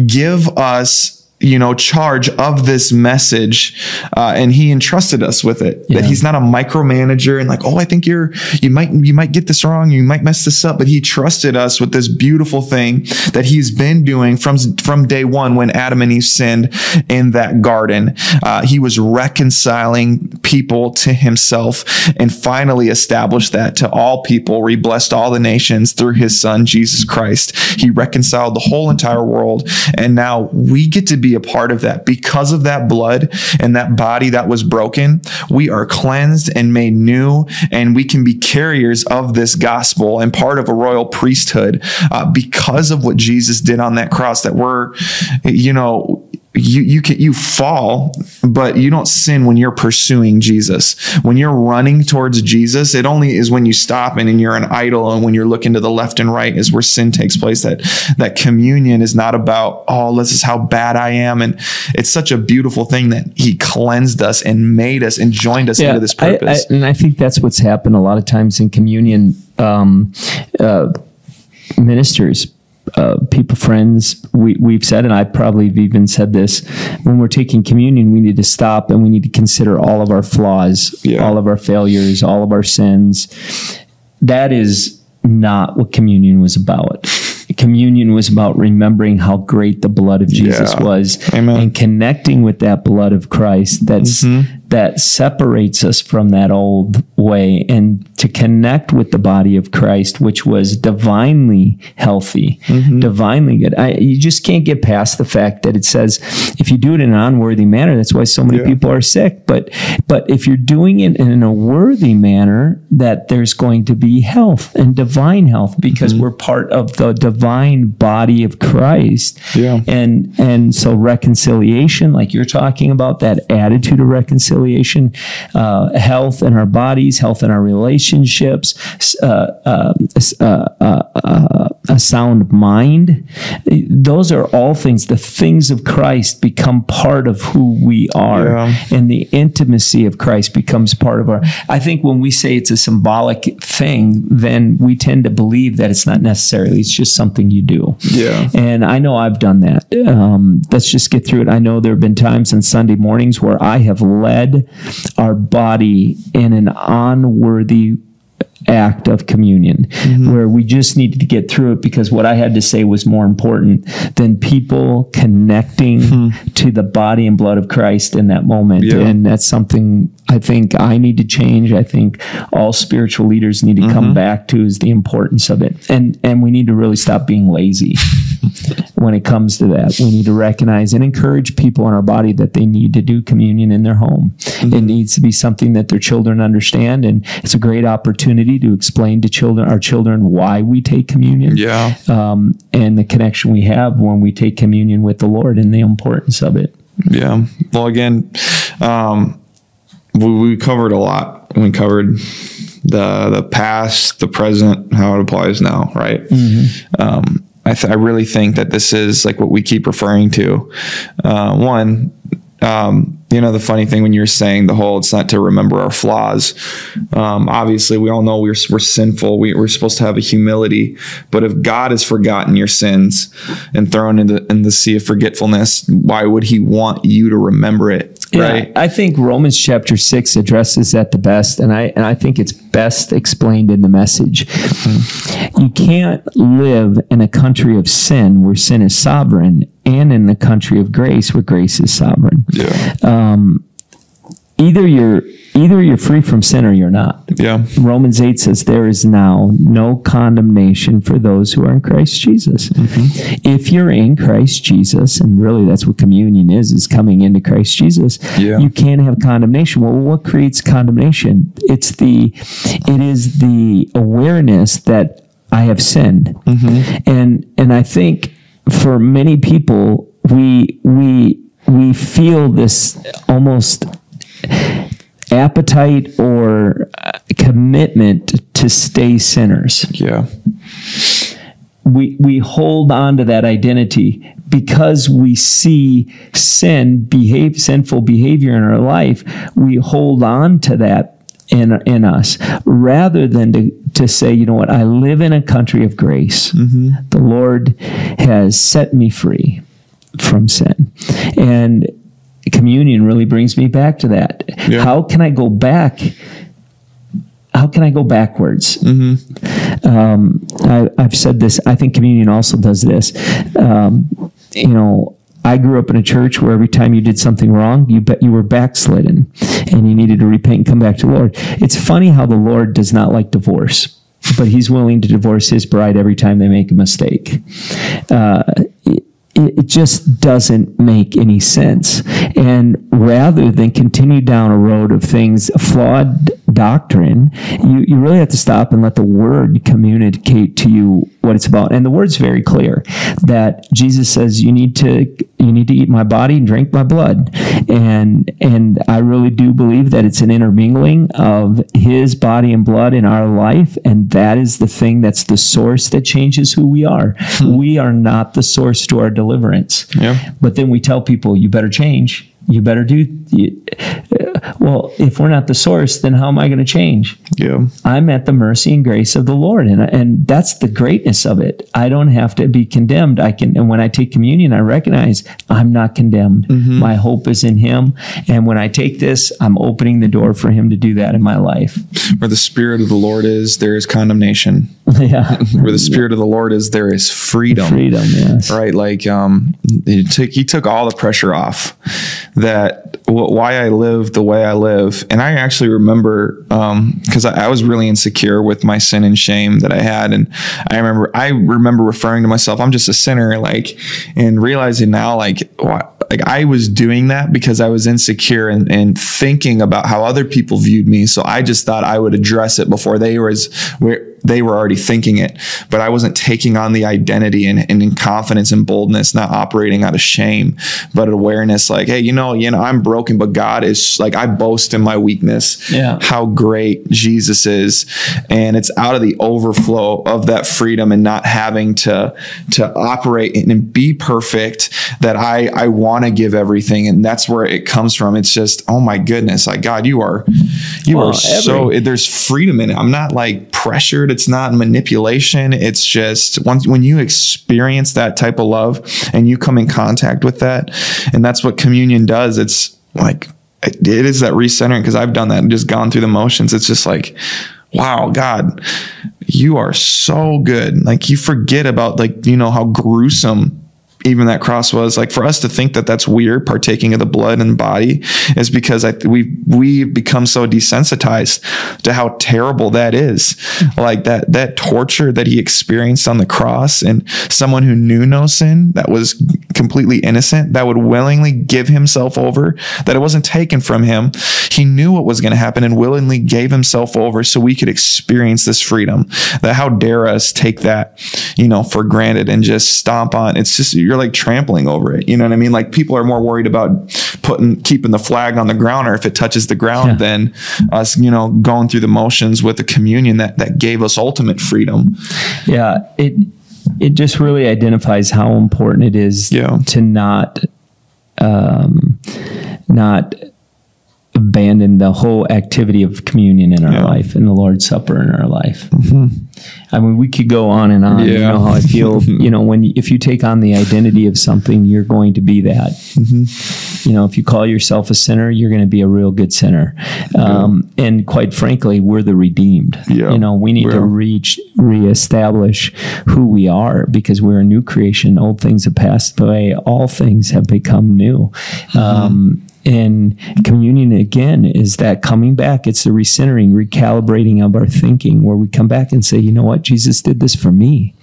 give us you know charge of this message uh, and he entrusted us with it. That he's not a micromanager and like oh i think you're you might you might get this wrong you might mess this up but he trusted us with this beautiful thing that he's been doing from from day one when adam and eve sinned in that garden. Uh, he was reconciling people to himself and finally established that to all people. He blessed all the nations through his son jesus christ. He reconciled the whole entire world. And now we get to be a part of that. Because of that blood and that body that was broken we are cleansed and made new and we can be carriers of this gospel and part of a royal priesthood. Uh, because of what jesus did on that cross that we're you know you you can you fall but you don't sin when you're pursuing jesus. When you're running towards jesus it only is when you stop and, and you're an idol and when you're looking to the left and right is where sin takes place. That that communion is not about oh this is how bad i am. And it's such a beautiful thing that he cleansed us and made us and joined us into this I- I- purpose. and I think that's what's happened a lot of times in communion. Um, uh, ministers, uh, people, friends, we, we've said, and I probably have even said this when we're taking communion, we need to stop and we need to consider all of our flaws, Yeah. all of our failures, all of our sins. That is not what communion was about. Communion was about remembering how great the blood of Jesus Yeah. was Amen. and connecting with that blood of Christ that's that separates us from that old way and to connect with the body of Christ which was divinely healthy mm-hmm. divinely good. I, you just can't get past the fact that it says if you do it in an unworthy manner that's why so many Yeah. people are sick. But but if you're doing it in a worthy manner that there's going to be health and divine health because mm-hmm. we're part of the divine body of Christ. Yeah. and and so reconciliation like you're talking about that attitude of reconciliation reconciliation, uh, health in our bodies, health in our relationships, uh, uh, uh, uh, a sound mind. Those are all things. The things of Christ become part of who we are, yeah. and the intimacy of Christ becomes part of our. I think when we say it's a symbolic thing, then we tend to believe that it's not necessarily. It's just something you do. Yeah. And I know I've done that. Um, let's just get through it. I know there have been times on Sunday mornings where I have led our body in an unworthy act of communion mm-hmm. where we just needed to get through it because what I had to say was more important than people connecting mm-hmm. to the body and blood of Christ in that moment. Yeah. And that's something I think I need to change. I think all spiritual leaders need to mm-hmm. come back to is the importance of it. And and we need to really stop being lazy when it comes to that. We need to recognize and encourage people in our body that they need to do communion in their home. Mm-hmm. It needs to be something that their children understand and it's a great opportunity to explain to children our children why we take communion. Yeah. Um, and the connection we have when we take communion with the Lord and the importance of it. Yeah. Well again, um, we, we covered a lot. We covered the the past, the present, how it applies now, right? Mm-hmm. Um, I, th- I really think that this is like what we keep referring to. Uh, one, um, you know, the funny thing when you're saying the whole, it's not to remember our flaws. Um, obviously, we all know we're, we're sinful. We, are supposed to have a humility. But if God has forgotten your sins and thrown into in the sea of forgetfulness, why would He want you to remember it? right? I think Romans chapter six addresses that the best, and I and I think it's best explained in the message. Mm-hmm. You can't live in a country of sin where sin is sovereign, and in the country of grace where grace is sovereign. Yeah. Um, either you're either you're free from sin or you're not. Yeah. Romans 8 says there is now no condemnation for those who are in Christ Jesus. Mm-hmm. If you're in Christ Jesus, and really that's what communion is, is coming into Christ Jesus, yeah. you can't have condemnation. Well, what creates condemnation? It's the it is the awareness that I have sinned. Mm-hmm. And and I think for many people we we we feel this almost appetite or uh, commitment to stay sinners. Yeah. We, we hold on to that identity because we see sin behave sinful behavior in our life we hold on to that in, in us rather than to, to say you know what i live in a country of grace mm-hmm. the lord has set me free from sin and communion really brings me back to that. Yeah. How can I go back? How can I go backwards? Mm-hmm. Um, I, have said this. I think communion also does this. Um, you know, I grew up in a church where every time you did something wrong, you bet you were backslidden, and you needed to repent and come back to the Lord. It's funny how the Lord does not like divorce but he's willing to divorce his bride every time they make a mistake. Uh, it just doesn't make any sense. And rather than continue down a road of things, flawed doctrine, you, you really have to stop and let the word communicate to you what it's about. And the word's very clear that Jesus says you need to you need to eat my body and drink my blood. And and I really do believe that it's an intermingling of his body and blood in our life. And that is the thing that's the source that changes who we are. Hmm. We are not the source to our deliverance. Yeah. But then we tell people you better change you better do well if we're not the source then how am i going to change? Yeah. I'm at the mercy and grace of the lord and and that's the greatness of it. I don't have to be condemned. I can and when i take communion i recognize i'm not condemned. Mm-hmm. my hope is in him and when i take this i'm opening the door for him to do that in my life. Where the spirit of the lord is there is condemnation. Yeah. Where the spirit of the lord is there is freedom. Freedom yes. Right like um he took he took all the pressure off that why I live the way I live. And I actually remember because um, I, I, was really insecure with my sin and shame that I had, and I remember I remember referring to myself, I'm just a sinner, like, and realizing now, like, like I was doing that because I was insecure and, and thinking about how other people viewed me. So I just thought I would address it before they was where they were already thinking it, but I wasn't taking on the identity and, and in confidence and boldness, not operating out of shame, but awareness like, hey, you know, you know, I'm broken, but God is like I boast in my weakness. Yeah. How great Jesus is. And it's out of the overflow of that freedom and not having to to operate and be perfect that I I want to give everything. And that's where it comes from. It's just, oh my goodness, like God, you are you Well, are so there's freedom in it. I'm not like pressured. It's not manipulation. It's just once when you experience that type of love and you come in contact with that, and that's what communion does. It's like it is that recentering because I've done that and just gone through the motions. It's just like, wow, God, you are so good. Like you forget about like you know how gruesome even that cross was like for us to think that that's weird partaking of the blood and body is because I, we we've become so desensitized to how terrible that is. Like that that torture that he experienced on the cross and someone who knew no sin that was completely innocent that would willingly give himself over that it wasn't taken from him. He knew what was going to happen and willingly gave himself over so we could experience this freedom. That how dare us take that you know for granted and just stomp on. It's just you're like trampling over it you know what i mean like people are more worried about putting keeping the flag on the ground or if it touches the ground Yeah. than us you know going through the motions with the communion that that gave us ultimate freedom Yeah, it it just really identifies how important it is Yeah. to not um, not abandon the whole activity of communion in our Yeah. life and the Lord's Supper in our life. I mean, we could go on and on. You know how I feel. you know, when if you take on the identity of something, you're going to be that. You know, if you call yourself a sinner, you're going to be a real good sinner. Um, and quite frankly, we're the redeemed. Yeah. You know, we need to reach, reestablish who we are because we're a new creation. Old things have passed away. All things have become new. Um, and communion again is that coming back. It's the recentering, recalibrating of our thinking, where we come back and say, you know what, Jesus did this for me,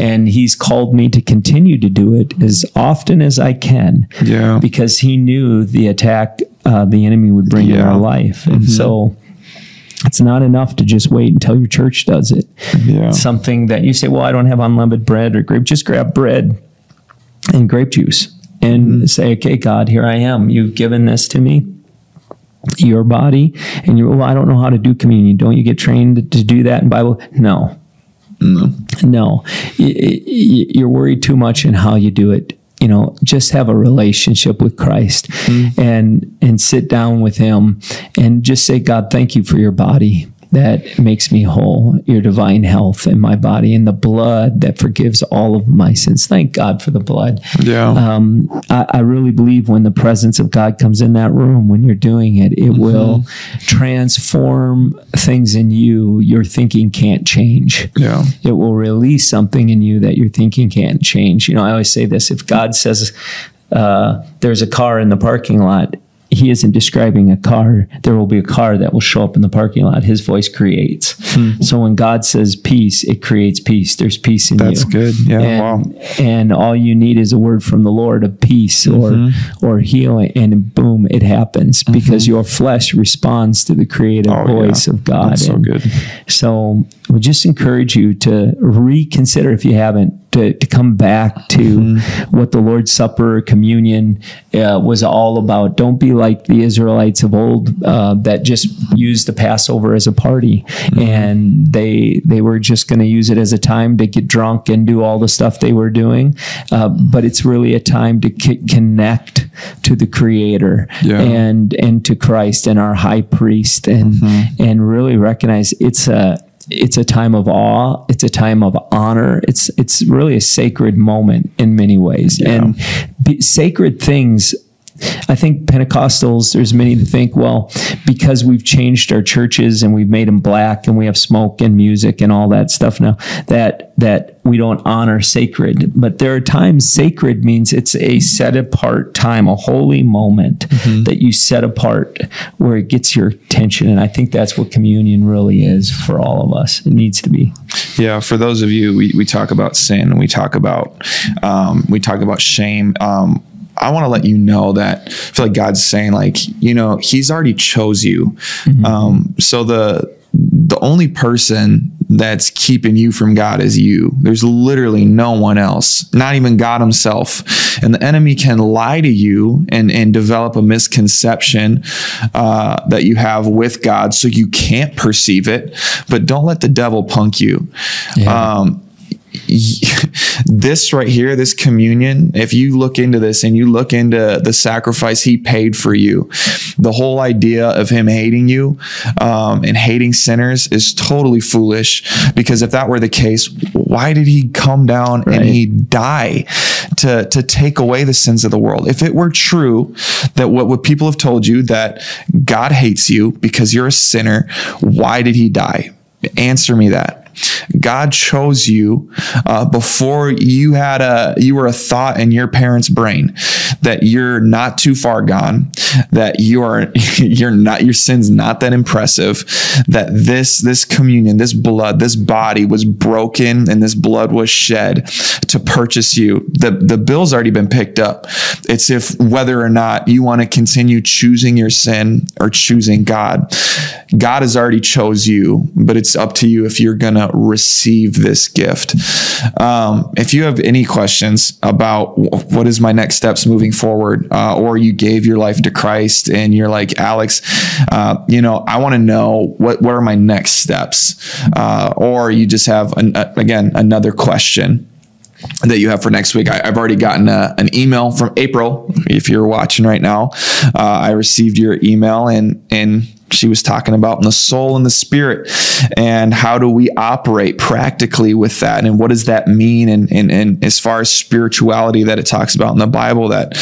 and He's called me to continue to do it as often as I can, Yeah. because He knew the attack uh, the enemy would bring in our life, and so. It's not enough to just wait until your church does it. yeah something that you say, well, I don't have unleavened bread or grape. Just grab bread and grape juice and mm-hmm. say, okay, God, here I am. You've given this to me, your body. And you, well, I don't know how to do communion. Don't you get trained to do that in Bible? No. no. No. You're worried too much in how you do it. You know, just have a relationship with Christ mm-hmm. and and sit down with him and just say, God, thank you for your body that makes me whole, your divine health in my body, and the blood that forgives all of my sins. Thank God for the blood. yeah Um, I, I really believe when the presence of God comes in that room, when you're doing it, it will transform things in you your thinking can't change. yeah It will release something in you that your thinking can't change. You know, I always say this if God says uh, there's a car in the parking lot, he isn't describing a car. There will be a car that will show up in the parking lot. His voice creates. So when God says peace, it creates peace. There's peace in That's you. good. Yeah, And, wow. and all you need is a word from the Lord of peace or Mm-hmm. or healing, and boom, it happens because your flesh responds to the creative Oh, yeah. voice of God. That's so And good. So we just encourage you to reconsider if you haven't to, to come back to Mm-hmm. what the Lord's Supper communion uh, was all about. Don't be like the Israelites of old uh, that just used the Passover as a party Mm-hmm. and they they were just going to use it as a time to get drunk and do all the stuff they were doing. Uh, but it's really a time to c- connect to the Creator Yeah. and and to Christ and our High Priest and and really recognize it's a it's a time of awe. It's a time of honor. It's it's really a sacred moment in many ways. And be, sacred things. I think Pentecostals. There's many that think, well, because we've changed our churches and we've made them black and we have smoke and music and all that stuff now, that that we don't honor sacred. But there are times sacred means it's a set apart time, a holy moment that you set apart where it gets your attention. And I think that's what communion really is for all of us. It needs to be. Yeah, for those of you, we, we talk about sin, we talk about um, we talk about shame. Um, I want to let you know that I feel like God's saying, like, you know, He's already chose you. Um, so the the only person that's keeping you from God is you. There's literally no one else, not even God Himself. And the enemy can lie to you and, and develop a misconception uh, that you have with God so you can't perceive it. But don't let the devil punk you. Yeah. Um, this right here, this communion, if you look into this and you look into the sacrifice he paid for you, the whole idea of him hating you um, and hating sinners is totally foolish. Because if that were the case, why did he come down right. and he die to, to take away the sins of the world? If it were true that what, what people have told you that God hates you because you're a sinner, why did he die? Answer me that. God chose you uh, before you had a you were a thought in your parents' brain that you're not too far gone, that you are you're not your sin's not that impressive, that this this communion, this blood, this body was broken and this blood was shed to purchase you. The the bill's already been picked up. It's if whether or not you want to continue choosing your sin or choosing God. God has already chose you, but it's up to you if you're gonna receive this gift. Um, if you have any questions about what is my next steps moving forward, uh, or you gave your life to Christ and you're like Alex, uh, you know, I want to know what what are my next steps, uh, or you just have an, again another question that you have for next week. I, have already gotten a, an email from April. If you're watching right now, uh, I received your email and and she was talking about in the soul and the spirit and how do we operate practically with that? And what does that mean? And, and, and as far as spirituality that it talks about in the bible that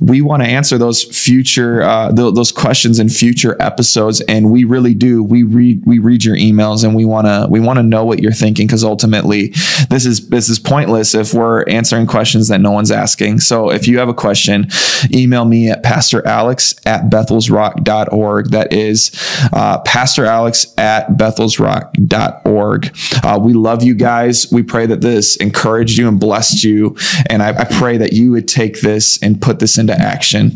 we want to answer those future uh, th- those questions in future episodes. And we really do. We read we read your emails and we want to we want to know what you're thinking because ultimately this is this is pointless if we're answering questions that no one's asking. So if you have a question email me at pastor alex at bethelsrock.org that is uh, Pastor Alex at bethelsrock.org. Uh, we love you guys. We pray that this encouraged you and blessed you. And I, I pray that you would take this and put this into action.